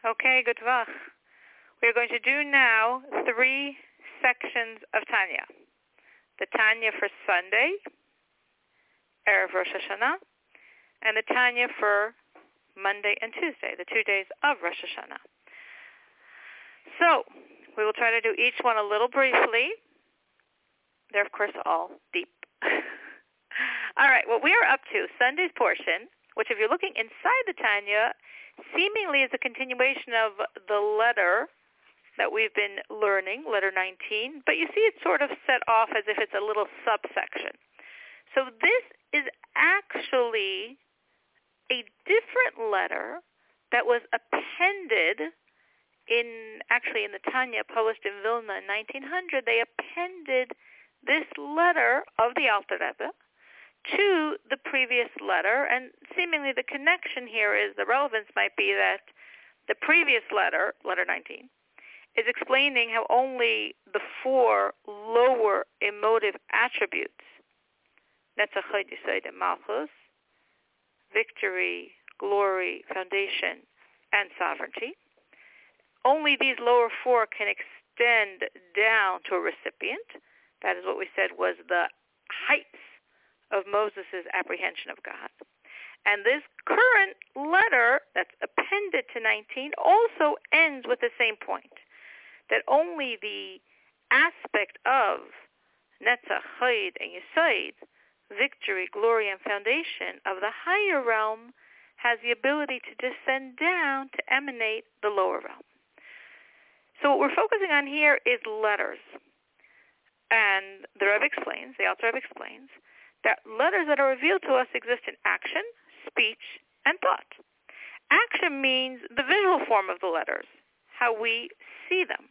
Okay, good vach. We're going to do now three sections of Tanya. The Tanya for Sunday, Erev Rosh Hashanah, and the Tanya for Monday and Tuesday, the two days of Rosh Hashanah. So, we will try to do each one a little briefly. They're, of course, all deep. all right, what we are up to, Sunday's portion, which if you're looking inside the Tanya, seemingly is a continuation of the letter that we've been learning, letter 19, but you see it's sort of set off as if it's a little subsection. So this is actually a different letter that was appended in actually in the Tanya published in Vilna in 1900. They appended this letter of the Alter Rebbe to the previous letter, and seemingly the connection here is the relevance might be that the previous letter, letter 19, is explaining how only the four lower emotive attributes, Netzach and Malchus, victory, glory, foundation, and sovereignty, only these lower four can extend down to a recipient. That is what we said was the heights of Moses' apprehension of God. And this current letter that's appended to 19 also ends with the same point that only the aspect of Netzach, Chayid, and Yesod, victory, glory, and foundation of the higher realm has the ability to descend down to emanate the lower realm. So what we're focusing on here is letters. And the Rebbe explains, the Alter Rebbe explains, that letters that are revealed to us exist in action, speech, and thought. Action means the visual form of the letters, how we see them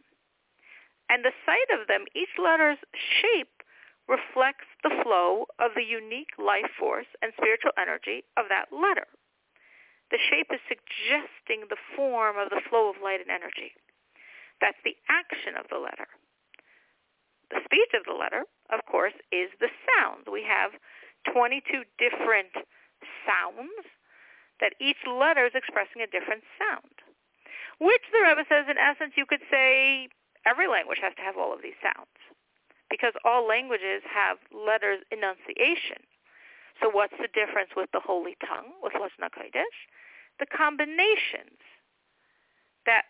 and the sight of them, each letter's shape reflects the flow of the unique life force and spiritual energy of that letter. The shape is suggesting the form of the flow of light and energy. That's the action of the letter. The speech of the letter, of course, is the sound. We have 22 different sounds that each letter is expressing a different sound, which the Rebbe says, in essence, you could say every language has to have all of these sounds because all languages have letters enunciation. So what's the difference with the Holy Tongue, with Lashon HaKodesh? The combinations that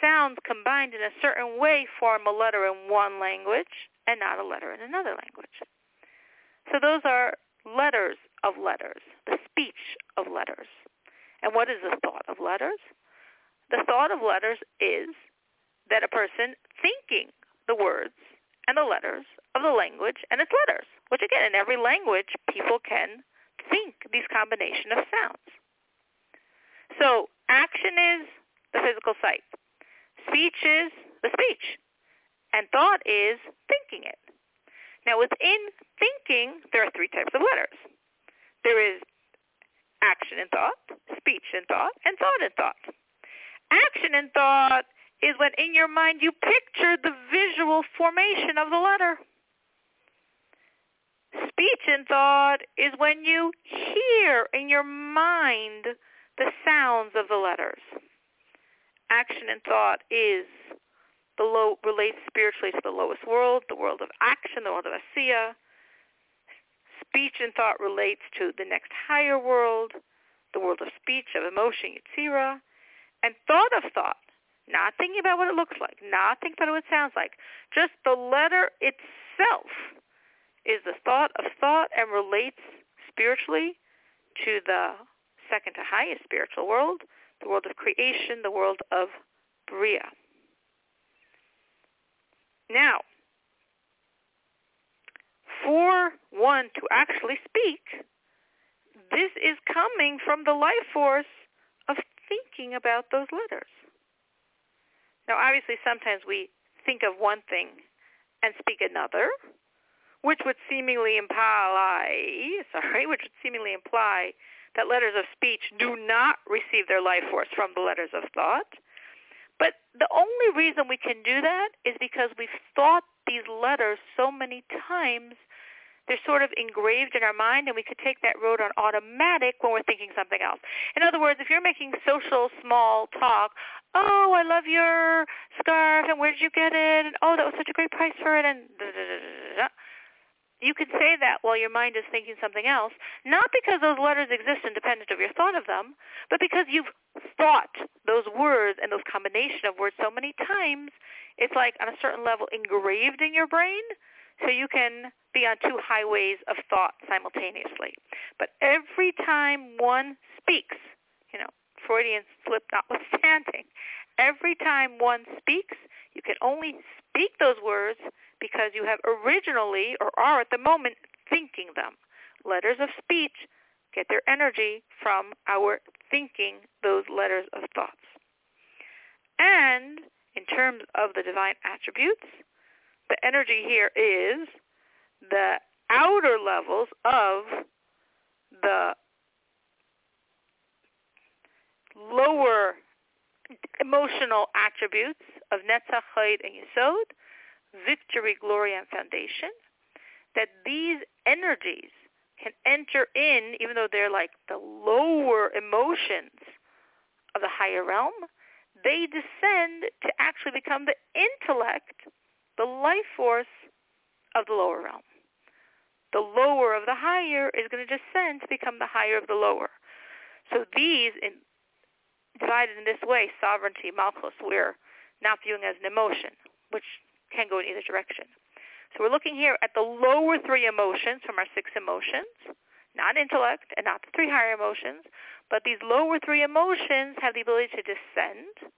sounds combined in a certain way form a letter in one language and not a letter in another language. So those are letters of letters, the speech of letters. And what is the thought of letters? The thought of letters is that a person thinking the words and the letters of the language and its letters, which again, in every language, people can think these combination of sounds. So action is the physical sight. Speech is the speech. And thought is thinking it. Now within thinking, there are three types of letters. There is action and thought, speech and thought, and thought and thought. Action and thought is when in your mind you picture the visual formation of the letter. Speech and thought is when you hear in your mind the sounds of the letters. Action and thought is the low relates spiritually to the lowest world, the world of action, the world of asiya. Speech and thought relates to the next higher world, the world of speech, of emotion, Yetzirah. And thought of thought not thinking about what it looks like, not thinking about what it sounds like. Just the letter itself is the thought of thought and relates spiritually to the second to highest spiritual world, the world of creation, the world of Bria. Now, for one to actually speak, this is coming from the life force of thinking about those letters. Now, obviously, sometimes we think of one thing and speak another, which would seemingly imply, sorry, which would seemingly imply that letters of speech do not receive their life force from the letters of thought. But the only reason we can do that is because we've thought these letters so many times they're sort of engraved in our mind and we could take that road on automatic when we're thinking something else. In other words, if you're making social small talk oh, I love your scarf, and where did you get it? And oh, that was such a great price for it, and da, da, da. You can say that while your mind is thinking something else, not because those letters exist independent of your thought of them, but because you've thought those words and those combination of words so many times, it's like on a certain level engraved in your brain, so you can be on two highways of thought simultaneously. But every time one speaks, you know, Freudian slip notwithstanding, every time one speaks, you can only speak those words because you have originally or are at the moment thinking them. Letters of speech get their energy from our thinking those letters of thoughts. And in terms of the divine attributes, the energy here is the outer levels of the lower emotional attributes of Netzach, Chayid, and Yesod, victory, glory, and foundation, that these energies can enter in, even though they're like the lower emotions of the higher realm, they descend to actually become the intellect, the life force of the lower realm. The lower of the higher is going to descend to become the higher of the lower. So these, in, divided in this way, sovereignty, malchus, we're not viewing as an emotion, which can go in either direction. So we're looking here at the lower three emotions from our six emotions, not intellect and not the three higher emotions, but these lower three emotions have the ability to descend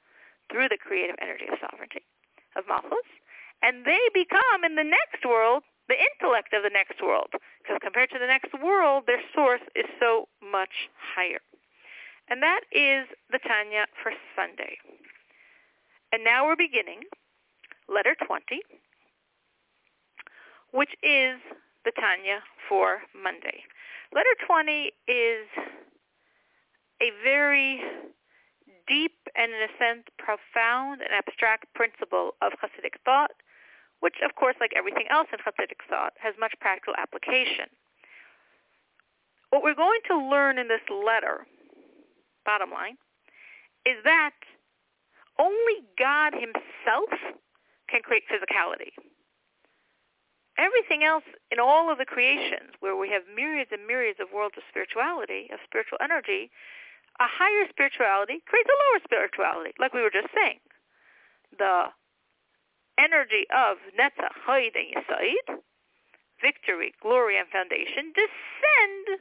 through the creative energy of sovereignty, of Malchus, and they become in the next world the intellect of the next world, because compared to the next world, their source is so much higher. And that is the Tanya for Sunday. And now we're beginning letter 20, which is the Tanya for Monday. Letter 20 is a very deep and, in a sense, profound and abstract principle of Hasidic thought, which, of course, like everything else in Hasidic thought, has much practical application. What we're going to learn in this letter, bottom line, is that only God himself can create physicality. Everything else in all of the creations where we have myriads and myriads of worlds of spirituality, of spiritual energy, a higher spirituality creates a lower spirituality, like we were just saying. The energy of Netzach, Chayid, and victory, glory, and foundation, descend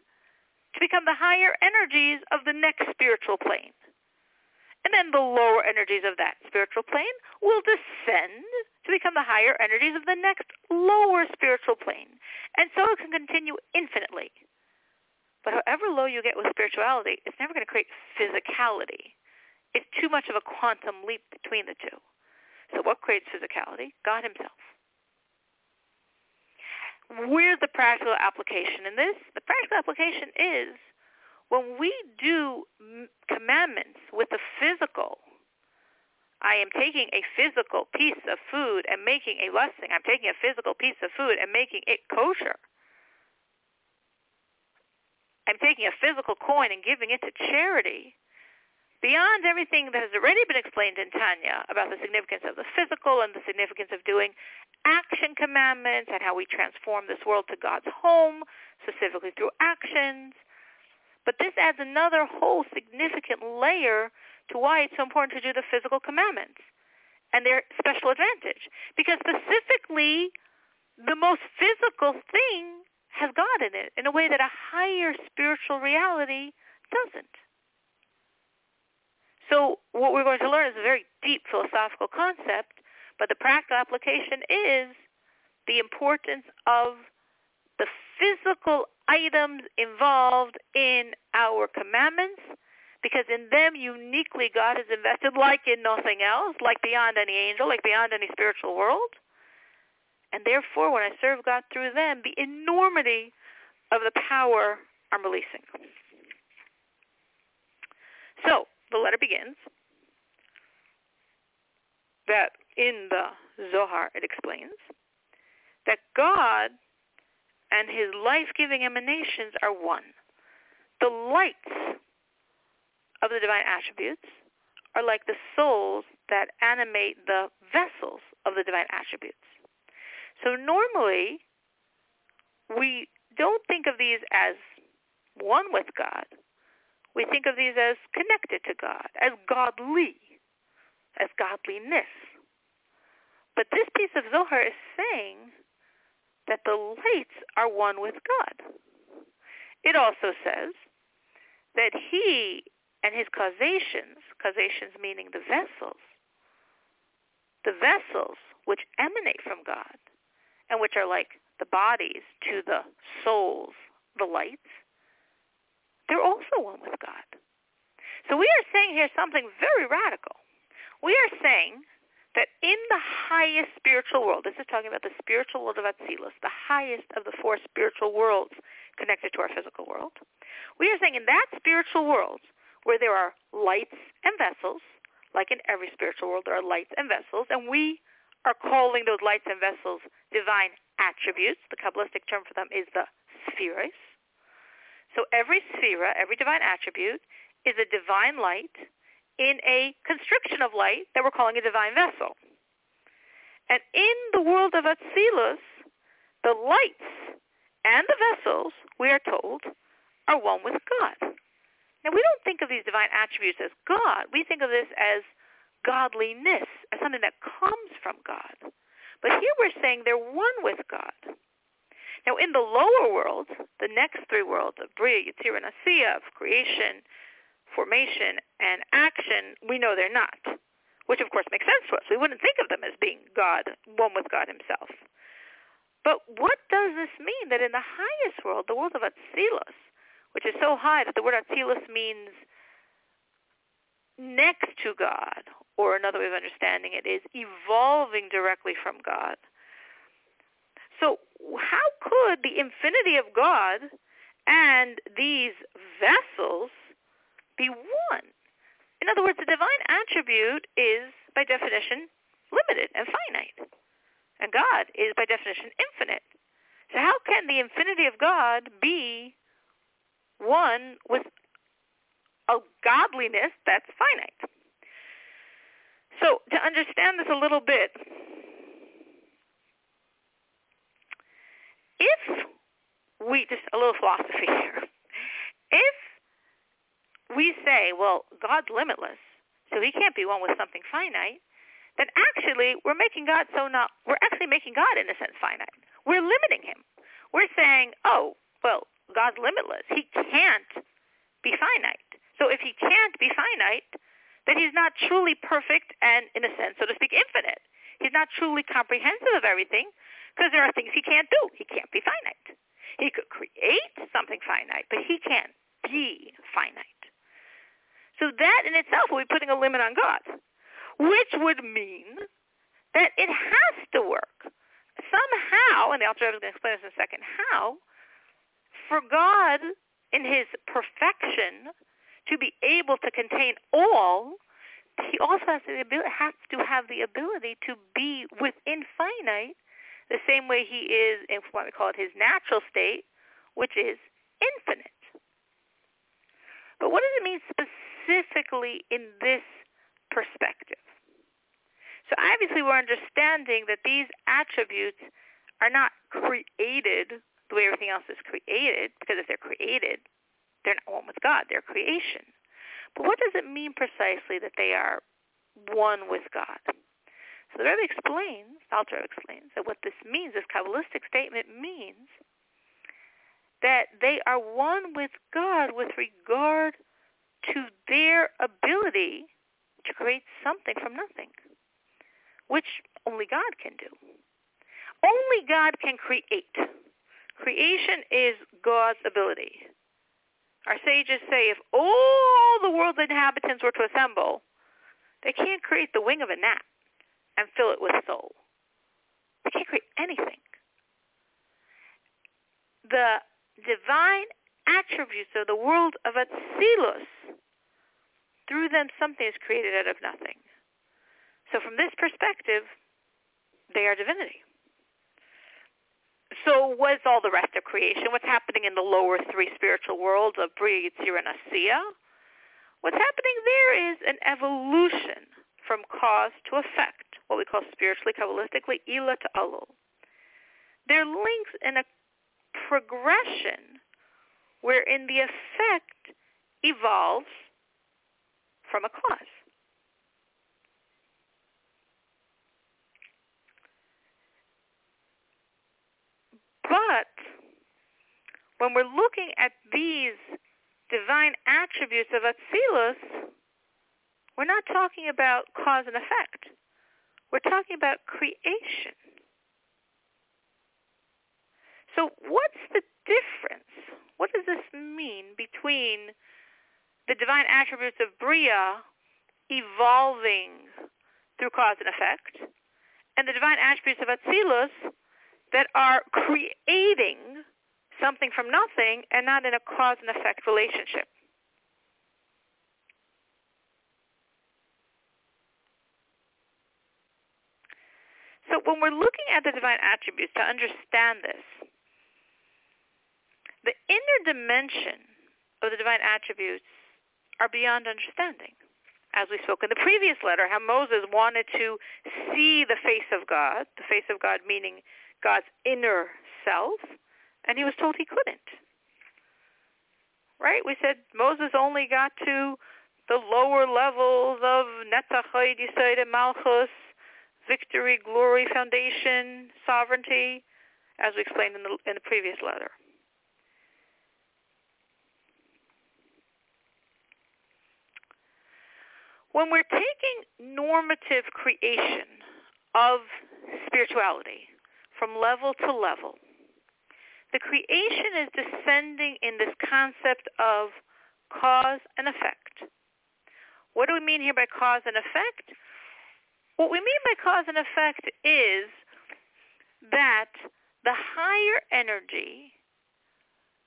to become the higher energies of the next spiritual plane. And then the lower energies of that spiritual plane will descend to become the higher energies of the next lower spiritual plane. And so it can continue infinitely. But however low you get with spirituality, it's never going to create physicality. It's too much of a quantum leap between the two. So what creates physicality? God himself. Where's the practical application in this? The practical application is when we do commandments with the physical, I am taking a physical piece of food and making a blessing. I'm taking a physical piece of food and making it kosher. I'm taking a physical coin and giving it to charity. Beyond everything that has already been explained in Tanya about the significance of the physical and the significance of doing action commandments and how we transform this world to God's home, specifically through actions, but this adds another whole significant layer to why it's so important to do the physical commandments and their special advantage. Because specifically, the most physical thing has God in it in a way that a higher spiritual reality doesn't. So what we're going to learn is a very deep philosophical concept, but the practical application is the importance of the physical items involved in our commandments because in them uniquely God has invested like in nothing else, like beyond any angel, like beyond any spiritual world. And therefore, when I serve God through them, the enormity of the power I'm releasing. So, the letter begins that in the Zohar it explains that God and his life-giving emanations are one. The lights of the divine attributes are like the souls that animate the vessels of the divine attributes. So normally, we don't think of these as one with God. We think of these as connected to God, as godly, as godliness. But this piece of Zohar is saying that the lights are one with God. It also says that he and his causations, causations meaning the vessels, the vessels which emanate from God and which are like the bodies to the souls, the lights, they're also one with God. So we are saying here something very radical. We are saying that in the highest spiritual world, this is talking about the spiritual world of Atzilus, the highest of the four spiritual worlds connected to our physical world, we are saying in that spiritual world where there are lights and vessels, like in every spiritual world there are lights and vessels, and we are calling those lights and vessels divine attributes. The Kabbalistic term for them is the sefiros. So every sefira, every divine attribute, is a divine light in a constriction of light that we're calling a divine vessel. And in the world of Atzilus, the lights and the vessels, we are told, are one with God. Now, we don't think of these divine attributes as God. We think of this as godliness, as something that comes from God. But here we're saying they're one with God. Now, in the lower world, the next three worlds of Bria, Yetzirah, and Asiya, of creation, formation, and action, we know they're not, which of course makes sense to us. We wouldn't think of them as being God, one with God himself. But what does this mean that in the highest world, the world of Atzilus, which is so high that the word Atzilus means next to God, or another way of understanding it is evolving directly from God. So how could the infinity of God and these vessels be one. In other words, the divine attribute is, by definition, limited and finite. And God is, by definition, infinite. So how can the infinity of God be one with a godliness that's finite? So to understand this a little bit, if we, just a little philosophy here, if we say, well, God's limitless, so he can't be one with something finite, then actually we're making God so not, we're actually making God in a sense finite. We're limiting him. We're saying, oh, well, God's limitless. He can't be finite. So if he can't be finite, then he's not truly perfect and, in a sense, so to speak, infinite. He's not truly comprehensive of everything because there are things he can't do. He can't be finite. He could create something finite, but he can't be finite. So that in itself will be putting a limit on God, which would mean that it has to work somehow, and the Alter is going to explain this in a second, how for God in his perfection to be able to contain all, he also has, the ability, has to have the ability to be within finite the same way he is in what we call it his natural state, which is infinite. But what does it mean specifically? Specifically in this perspective. So obviously we're understanding that these attributes are not created the way everything else is created, because if they're created, they're not one with God, they're creation. But what does it mean precisely that they are one with God? So the Rebbe explains, Alter explains, that what this means, this Kabbalistic statement means that they are one with God with regard to their ability to create something from nothing, which only God can do. Only God can create. Creation is God's ability. Our sages say if all the world's inhabitants were to assemble, they can't create the wing of a gnat and fill it with soul. They can't create anything. The divine attributes of the world of Atzilus. Through them, something is created out of nothing. So from this perspective, they are divinity. So what's all the rest of creation? What's happening in the lower three spiritual worlds of Bria, Yetzirah, and Asiya? What's happening there is an evolution from cause to effect, what we call spiritually, Kabbalistically, Ila to Alul. They're links in a progression wherein the effect evolves from a cause. But when we're looking at these divine attributes of Atzilus, we're not talking about cause and effect. We're talking about creation. So what's the difference? What does this mean between the divine attributes of Bria evolving through cause and effect and the divine attributes of Atzilus that are creating something from nothing and not in a cause and effect relationship. So when we're looking at the divine attributes to understand this, the inner dimension of the divine attributes are beyond understanding. As we spoke in the previous letter, how Moses wanted to see the face of God, the face of God meaning God's inner self, and he was told he couldn't. Right? We said Moses only got to the lower levels of Netzachai, Yesod, and Malchus, victory, glory, foundation, sovereignty, as we explained in the, in the previous letter. When we're taking normative creation of spirituality, from level to level. The creation is descending in this concept of cause and effect. What do we mean here by cause and effect? What we mean by cause and effect is that the higher energy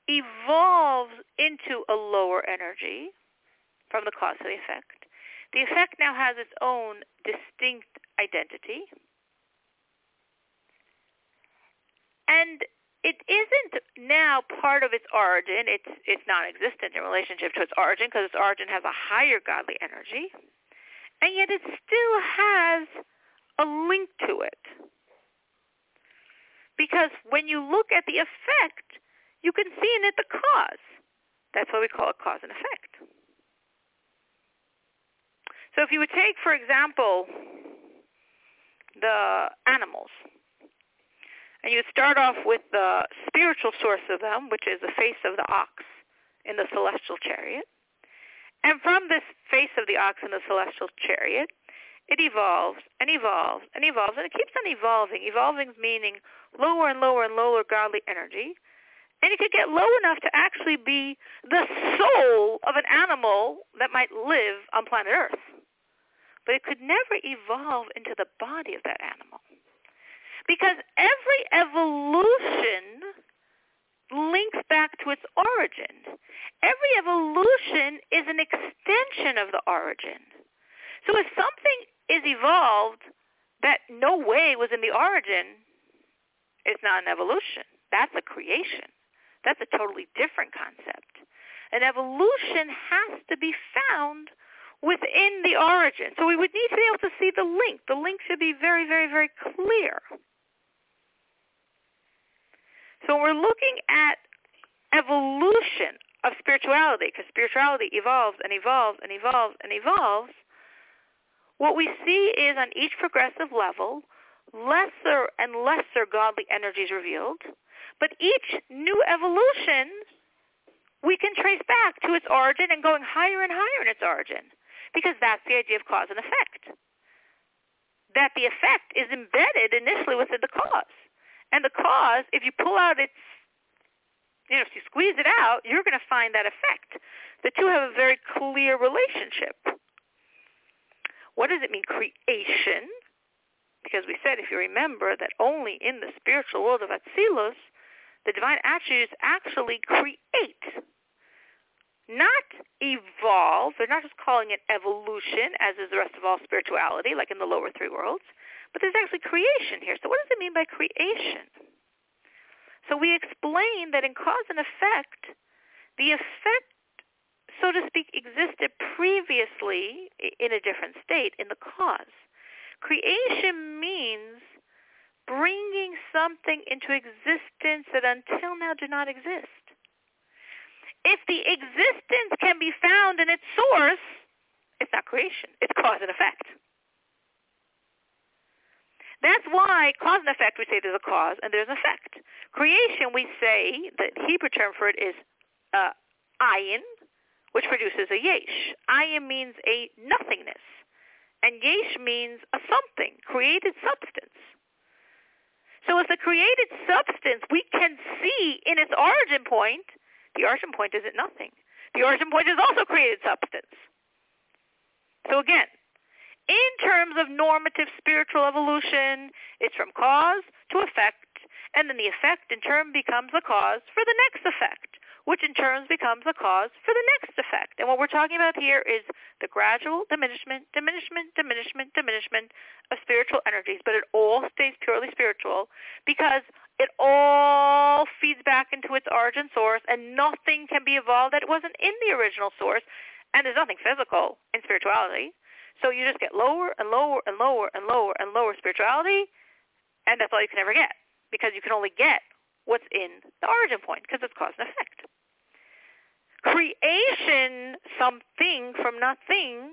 evolves into a lower energy from the cause to the effect. The effect now has its own distinct identity. and it isn't now part of its origin. It's it's non-existent in relationship to its origin because its origin has a higher godly energy, and yet it still has a link to it. Because when you look at the effect, you can see in it the cause. That's why we call it cause and effect. So if you would take, for example, the animals, and you start off with the spiritual source of them, which is the face of the ox in the celestial chariot. And from this face of the ox in the celestial chariot, it evolves and evolves and evolves, and it keeps on evolving. Evolving meaning lower and lower and lower godly energy. And it could get low enough to actually be the soul of an animal that might live on planet Earth. But it could never evolve into the body of that animal. Because every evolution links back to its origin. Every evolution is an extension of the origin. So if something is evolved that no way was in the origin, it's not an evolution. That's a creation. That's a totally different concept. An evolution has to be found within the origin. So we would need to be able to see the link. The link should be very, very, very clear. So when we're looking at evolution of spirituality, because spirituality evolves and evolves and evolves and evolves, what we see is on each progressive level, lesser and lesser godly energies revealed, but each new evolution we can trace back to its origin and going higher and higher in its origin, because that's the idea of cause and effect. That the effect is embedded initially within the cause. And the cause, if you pull out its, you know, if you squeeze it out, you're going to find that effect. The two have a very clear relationship. What does it mean, creation? Because we said, if you remember, that only in the spiritual world of Atzilus, the divine attributes actually create, not evolve. They're not just calling it evolution, as is the rest of all spirituality, like in the lower three worlds. But there's actually creation here. So what does it mean by creation? So we explain that in cause and effect, the effect so to speak, existed previously in a different state in the cause. Creation means bringing something into existence that until now did not exist. If the existence can be found in its source, it's not creation. It's cause and effect. That's why cause and effect, we say there's a cause and there's an effect. Creation, we say, the Hebrew term for it is uh, ayin, which produces a yesh. Ayin means a nothingness, and yesh means a something, created substance. So as a created substance, we can see in its origin point, the origin point isn't nothing. The origin point is also created substance. So again, in terms of normative spiritual evolution, it's from cause to effect, and then the effect in turn becomes the cause for the next effect which in turn becomes a cause for the next effect. And what we're talking about here is the gradual diminishment, diminishment, diminishment, diminishment of spiritual energies, but it all stays purely spiritual because it all feeds back into its origin source and nothing can be evolved that wasn't in the original source. And there's nothing physical in spirituality. So you just get lower and lower and lower and lower and lower spirituality, and that's all you can ever get because you can only get what's in the origin point because it's cause and effect. Creation something from nothing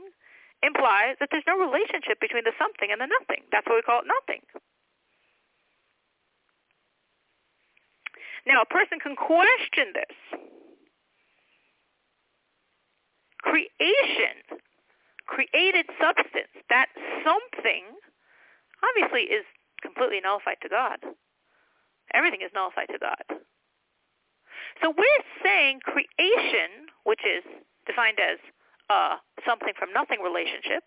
implies that there's no relationship between the something and the nothing. That's why we call it nothing. Now, a person can question this. Creation, created substance, that something obviously is completely nullified to God. Everything is nullified to God. So we're saying creation, which is defined as uh, something from nothing relationship,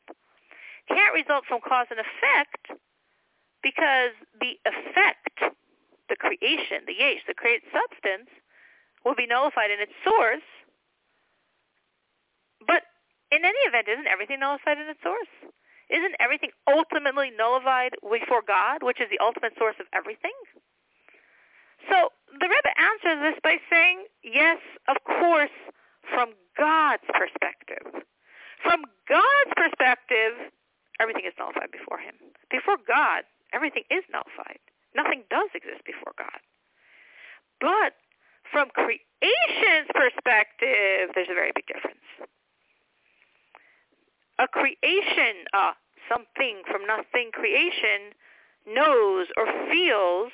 can't result from cause and effect because the effect, the creation, the yesh, the created substance, will be nullified in its source. But in any event, isn't everything nullified in its source? Isn't everything ultimately nullified before God, which is the ultimate source of everything? So the Rebbe answers this by saying, yes, of course, from God's perspective. From God's perspective, everything is nullified before him. Before God, everything is nullified. Nothing does exist before God. But from creation's perspective, there's a very big difference. A creation, uh, something from nothing creation, knows or feels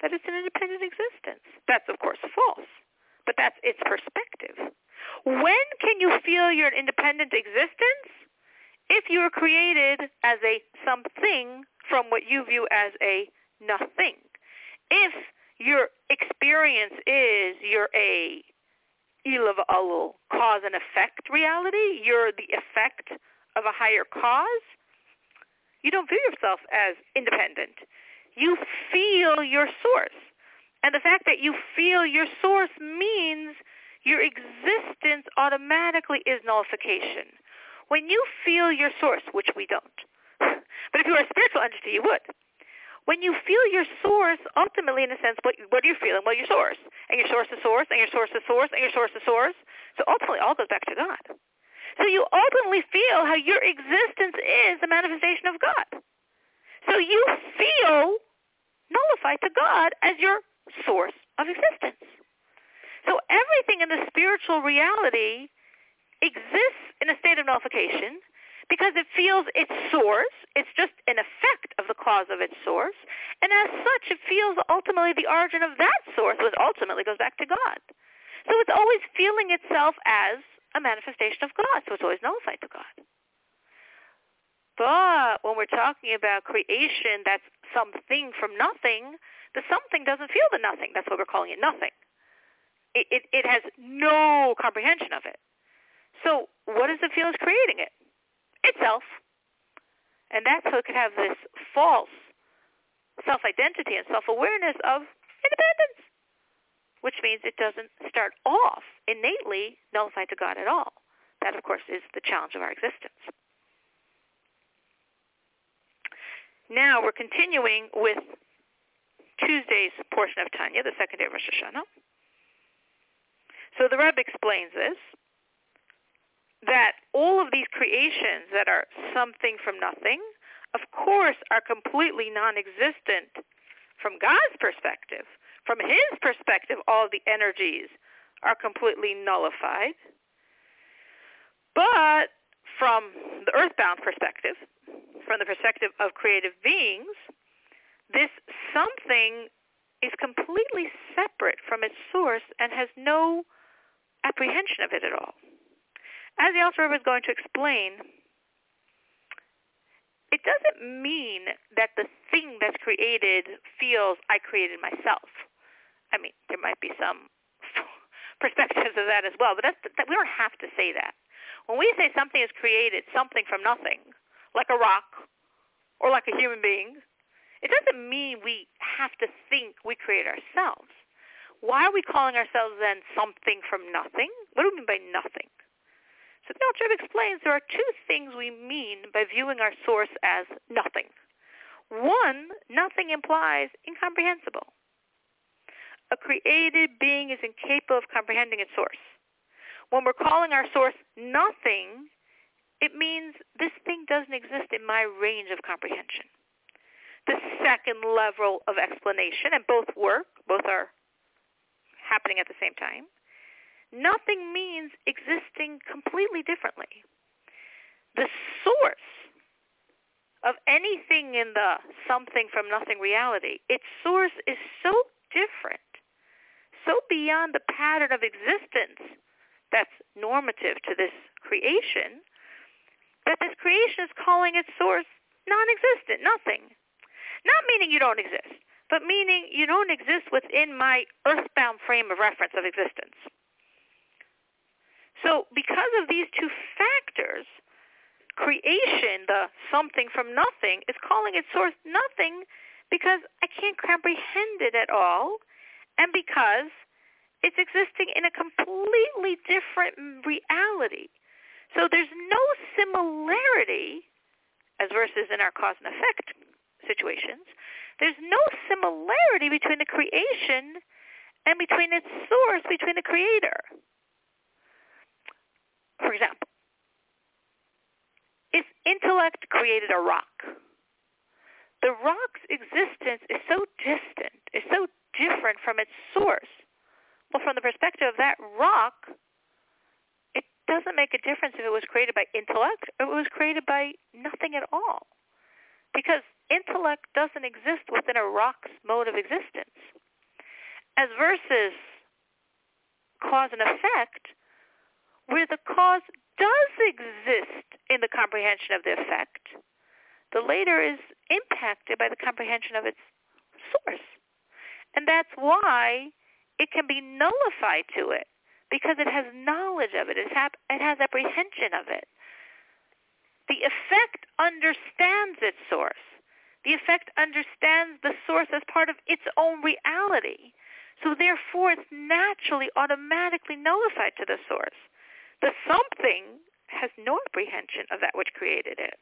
that it's an independent existence. That's, of course, false, but that's its perspective. When can you feel you're independent existence? If you are created as a something from what you view as a nothing. If your experience is you're a ilav alul cause and effect reality, you're the effect of a higher cause, you don't view yourself as independent you feel your source. And the fact that you feel your source means your existence automatically is nullification. When you feel your source, which we don't, but if you were a spiritual entity, you would. When you feel your source, ultimately, in a sense, what, what are you feeling? Well, your source. And your source is source, and your source is source, and your source is source. So ultimately, all goes back to God. So you ultimately feel how your existence is the manifestation of God. So you feel nullified to God as your source of existence. So everything in the spiritual reality exists in a state of nullification because it feels its source. It's just an effect of the cause of its source. And as such, it feels ultimately the origin of that source, which ultimately goes back to God. So it's always feeling itself as a manifestation of God. So it's always nullified to God. But when we're talking about creation that's something from nothing, the something doesn't feel the nothing. That's why we're calling it nothing. It, it, it has no comprehension of it. So what does it feel is creating it? Itself. And that's how it could have this false self-identity and self-awareness of independence, which means it doesn't start off innately nullified to God at all. That, of course, is the challenge of our existence. Now we're continuing with Tuesday's portion of Tanya, the second day of Rosh Hashanah. So the Rebbe explains this. That all of these creations that are something from nothing, of course, are completely non-existent from God's perspective. From his perspective, all the energies are completely nullified. But from the earthbound perspective, from the perspective of creative beings, this something is completely separate from its source and has no apprehension of it at all. As the Rebbe is going to explain, it doesn't mean that the thing that's created feels I created myself. I mean, there might be some perspectives of that as well, but that's, that, we don't have to say that. When we say something is created, something from nothing, like a rock or like a human being, it doesn't mean we have to think we create ourselves. Why are we calling ourselves then something from nothing? What do we mean by nothing? So the explains there are two things we mean by viewing our source as nothing. One, nothing implies incomprehensible. A created being is incapable of comprehending its source. When we're calling our source nothing, it means this thing doesn't exist in my range of comprehension. The second level of explanation, and both work, both are happening at the same time, nothing means existing completely differently. The source of anything in the something from nothing reality, its source is so different, so beyond the pattern of existence that's normative to this creation, that this creation is calling its source non-existent, nothing. Not meaning you don't exist, but meaning you don't exist within my earthbound frame of reference of existence. So because of these two factors, creation, the something from nothing, is calling its source nothing because I can't comprehend it at all, and because it's existing in a completely different reality. So there's no similarity, as versus in our cause and effect situations, there's no similarity between the creation and between its source, between the creator. For example, if intellect created a rock, the rock's existence is so distant, is so different from its source. Well, from the perspective of that rock, it doesn't make a difference if it was created by intellect or it was created by nothing at all. Because intellect doesn't exist within a rock's mode of existence. As versus cause and effect, where the cause does exist in the comprehension of the effect, the later is impacted by the comprehension of its source. And that's why it can be nullified to it, because it has knowledge of it. It, it has apprehension of it. The effect understands its source. The effect understands the source as part of its own reality. So therefore, it's naturally, automatically nullified to the source. The something has no apprehension of that which created it.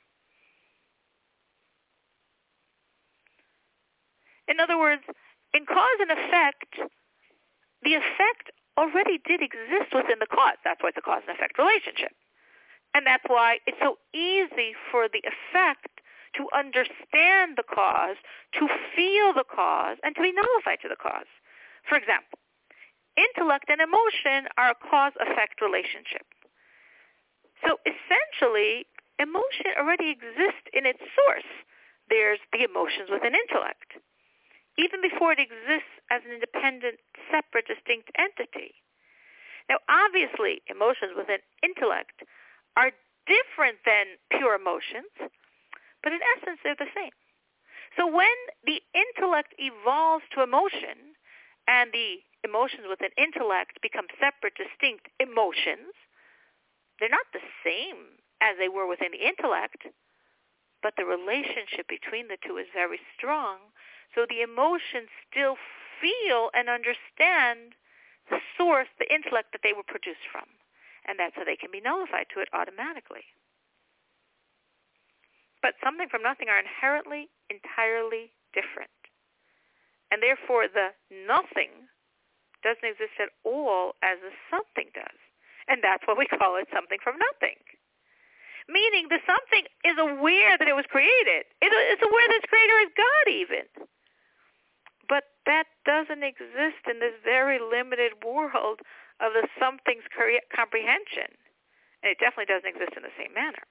In other words, in cause and effect, the effect already did exist within the cause. That's why it's a cause and effect relationship. And that's why it's so easy for the effect to understand the cause, to feel the cause, and to be nullified to the cause. For example, intellect and emotion are a cause-effect relationship. So essentially, emotion already exists in its source. There's the emotions within intellect, even before it exists as an independent, separate, distinct entity. Now, obviously, emotions within intellect are different than pure emotions, but in essence, they're the same. So when the intellect evolves to emotion and the emotions within intellect become separate, distinct emotions, they're not the same as they were within the intellect, but the relationship between the two is very strong. So the emotions still feel and understand the source, the intellect that they were produced from. And that's how they can be nullified to it automatically but something from nothing are inherently entirely different. And therefore the nothing doesn't exist at all as the something does. And that's what we call it something from nothing. Meaning the something is aware that it was created. It's aware that its creator is God even. But that doesn't exist in this very limited world of the something's comprehension. And it definitely doesn't exist in the same manner.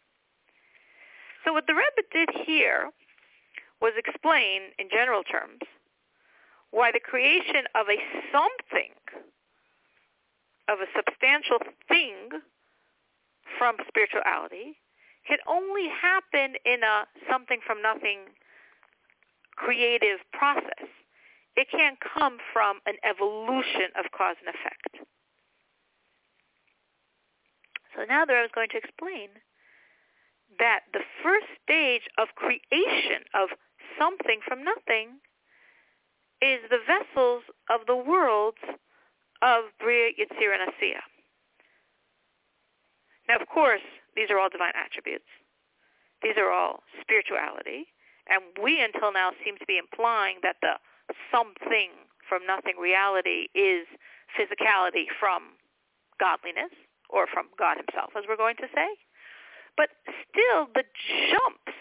So what the Rebbe did here was explain in general terms why the creation of a something, of a substantial thing from spirituality can only happen in a something from nothing creative process. It can't come from an evolution of cause and effect. So now there I was going to explain that the first stage of creation of something from nothing is the vessels of the worlds of Bria, Yetzirah, and Asiya. Now, of course, these are all divine attributes. These are all spirituality. And we, until now, seem to be implying that the something from nothing reality is physicality from godliness or from God himself, as we're going to say. But still, the jumps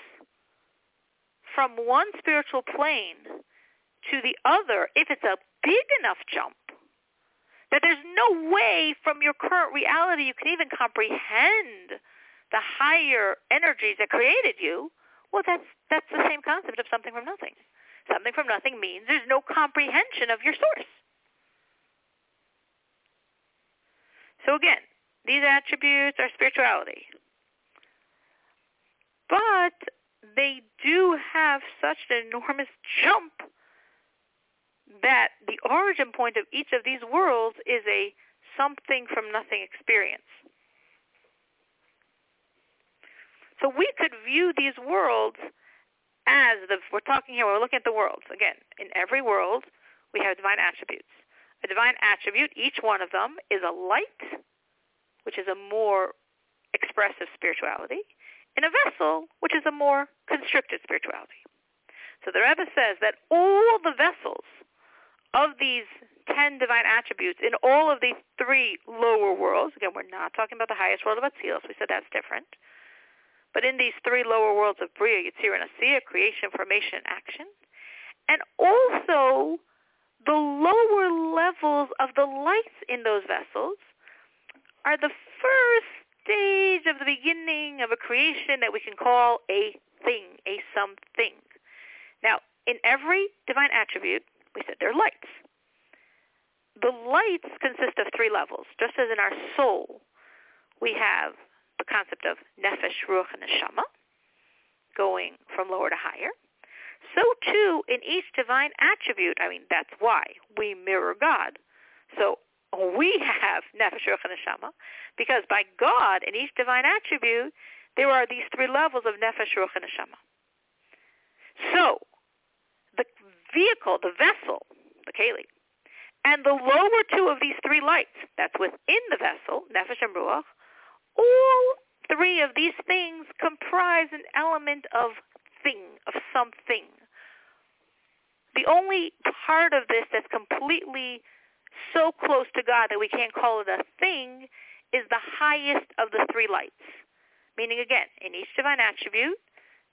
from one spiritual plane to the other, if it's a big enough jump, that there's no way from your current reality you can even comprehend the higher energies that created you, well, that's, that's the same concept of something from nothing. Something from nothing means there's no comprehension of your source. So again, these attributes are spirituality. But they do have such an enormous jump that the origin point of each of these worlds is a something from nothing experience. So we could view these worlds as the, we're talking here, we're looking at the worlds. Again, in every world, we have divine attributes. A divine attribute, each one of them, is a light, which is a more expressive spirituality, in a vessel, which is a more constricted spirituality. So the Rebbe says that all the vessels of these ten divine attributes in all of these three lower worlds, again, we're not talking about the highest world of Atzilus, we said that's different, but in these three lower worlds of Bria, Yetzirah, and Asiya, creation, formation, action, and also the lower levels of the lights in those vessels are the first stage of the beginning of a creation that we can call a thing, a something. Now, in every divine attribute, we said they're lights. The lights consist of three levels. Just as in our soul, we have the concept of nefesh, ruach, and neshama, going from lower to higher. So too, in each divine attribute, I mean, that's why we mirror God. So we have nefesh, ruach, and neshama, because by God, in each divine attribute, there are these three levels of nefesh, ruach, and neshama. So vehicle, the vessel, the keli, and the lower two of these three lights, that's within the vessel, nefesh and ruach, all three of these things comprise an element of thing, of something. The only part of this that's completely so close to God that we can't call it a thing is the highest of the three lights. Meaning again, in each divine attribute,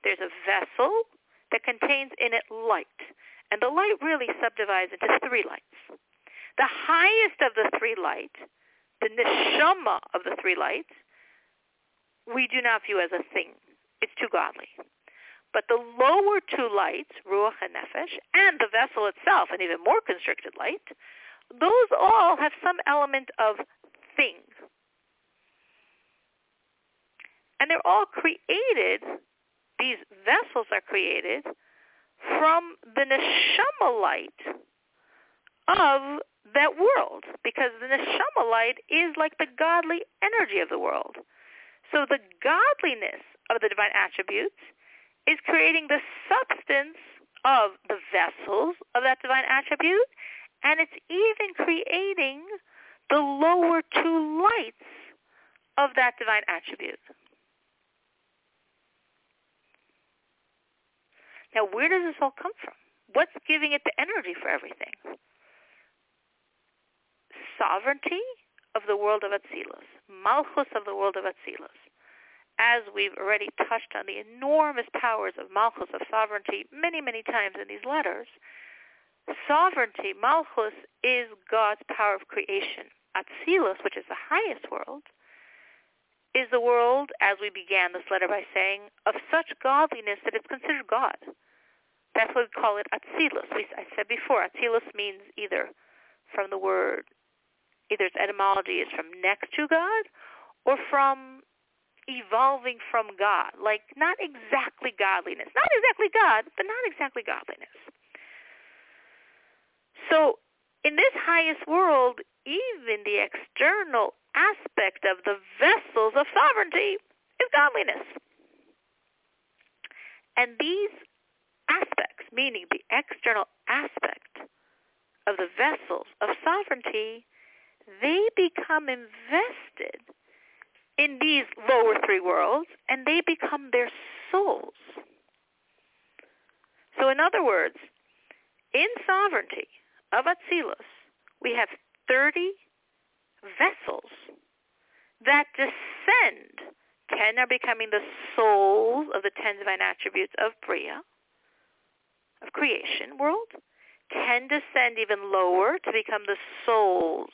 there's a vessel that contains in it light. And the light really subdivides into three lights. The highest of the three lights, the neshama of the three lights, we do not view as a thing. It's too godly. But the lower two lights, ruach and nefesh, and the vessel itself, an even more constricted light, those all have some element of thing. And they're all created, these vessels are created from the neshama light of that world because the neshama light is like the godly energy of the world. So the godliness of the divine attributes is creating the substance of the vessels of that divine attribute, and it's even creating the lower two lights of that divine attribute. Now, where does this all come from? What's giving it the energy for everything? Sovereignty of the world of Atzilus. Malchus of the world of Atzilus. As we've already touched on the enormous powers of Malchus, of sovereignty, many, many times in these letters, sovereignty, Malchus, is God's power of creation. Atzilus, which is the highest world, is the world, as we began this letter by saying, of such godliness that it's considered God. That's what we call it Atzilus. I said before, Atzilus means either from the word, either its etymology is from next to God or from evolving from God. Like not exactly godliness. Not exactly God, but not exactly godliness. So in this highest world, even the external aspect of the vessels of sovereignty is godliness. And these aspects, meaning the external aspect of the vessels of sovereignty, they become invested in these lower three worlds and they become their souls. So in other words, in sovereignty of Atzilus, we have 30 vessels that descend. Ten are becoming the souls of the ten divine attributes of Bria, of creation world. can descend even lower to become the souls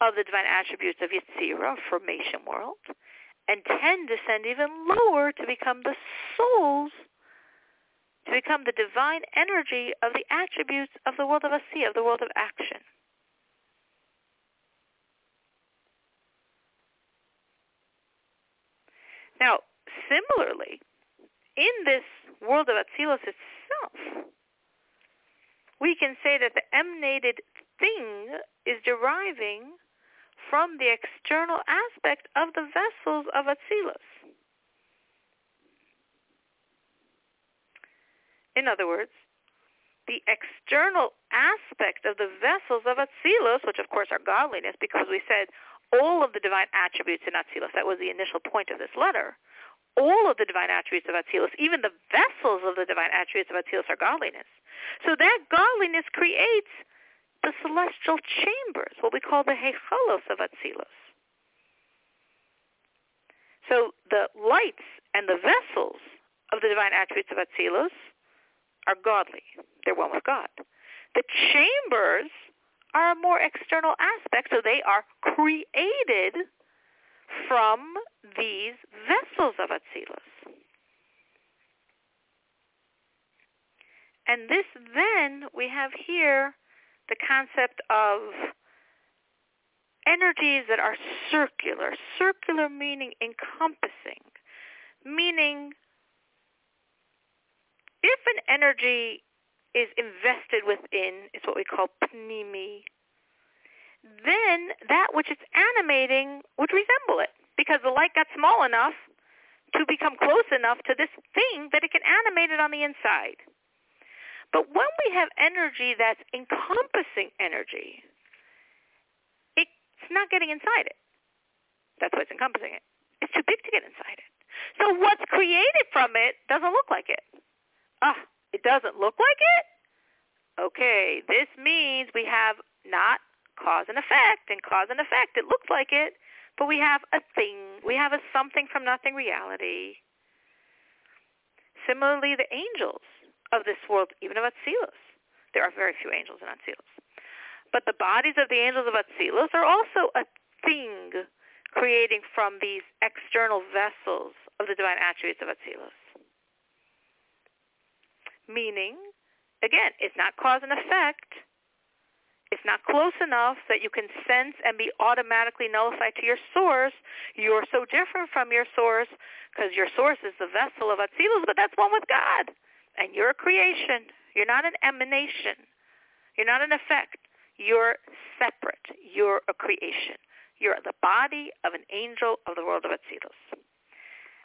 of the divine attributes of Yetzirah, formation world. And can descend even lower to become the souls, to become the divine energy of the attributes of the world of Asiya, of the world of action. Now, similarly, in this world of Atzilus itself, we can say that the emanated thing is deriving from the external aspect of the vessels of Atzilus. In other words, the external aspect of the vessels of Atzilus, which of course are godliness, because we said all of the divine attributes in Atzilus, that was the initial point of this letter, all of the divine attributes of Atzilus, even the vessels of the divine attributes of Atzilus are godliness. So that godliness creates the celestial chambers, what we call the Hechalos of Atzilus. So the lights and the vessels of the divine attributes of Atzilus are godly. They're one with God. The chambers are a more external aspect, so they are created from these vessels of Atzilus. And this then, we have here the concept of energies that are circular. Circular meaning encompassing, meaning if an energy is invested within, it's what we call pnimi, then that which it's animating would resemble it because the light got small enough to become close enough to this thing that it can animate it on the inside. But when we have energy that's encompassing energy, it's not getting inside it. That's why it's encompassing it. It's too big to get inside it. So what's created from it doesn't look like it. Ah, it doesn't look like it? Okay, this means we have not cause and effect, and cause and effect, it looks like it, but we have a thing. We have a something from nothing reality. Similarly, the angels of this world, even of Atzilus. There are very few angels in Atzilus. But the bodies of the angels of Atzilus are also a thing creating from these external vessels of the divine attributes of Atzilus. Meaning, again, it's not cause and effect. It's not close enough that you can sense and be automatically nullified to your source. You're so different from your source because your source is the vessel of Atzilus, but that's one with God. And you're a creation. You're not an emanation. You're not an effect. You're separate. You're a creation. You're the body of an angel of the world of Atzilus.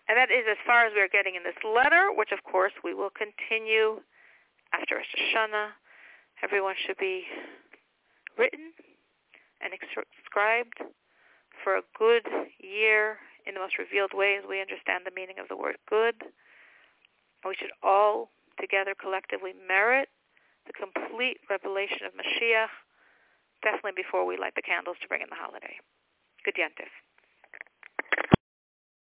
And that is as far as we are getting in this letter, which of course we will continue after Rosh Hashanah. Everyone should be written and inscribed for a good year in the most revealed way as we understand the meaning of the word good. We should all together collectively merit the complete revelation of Mashiach, definitely before we light the candles to bring in the holiday. Good yantif.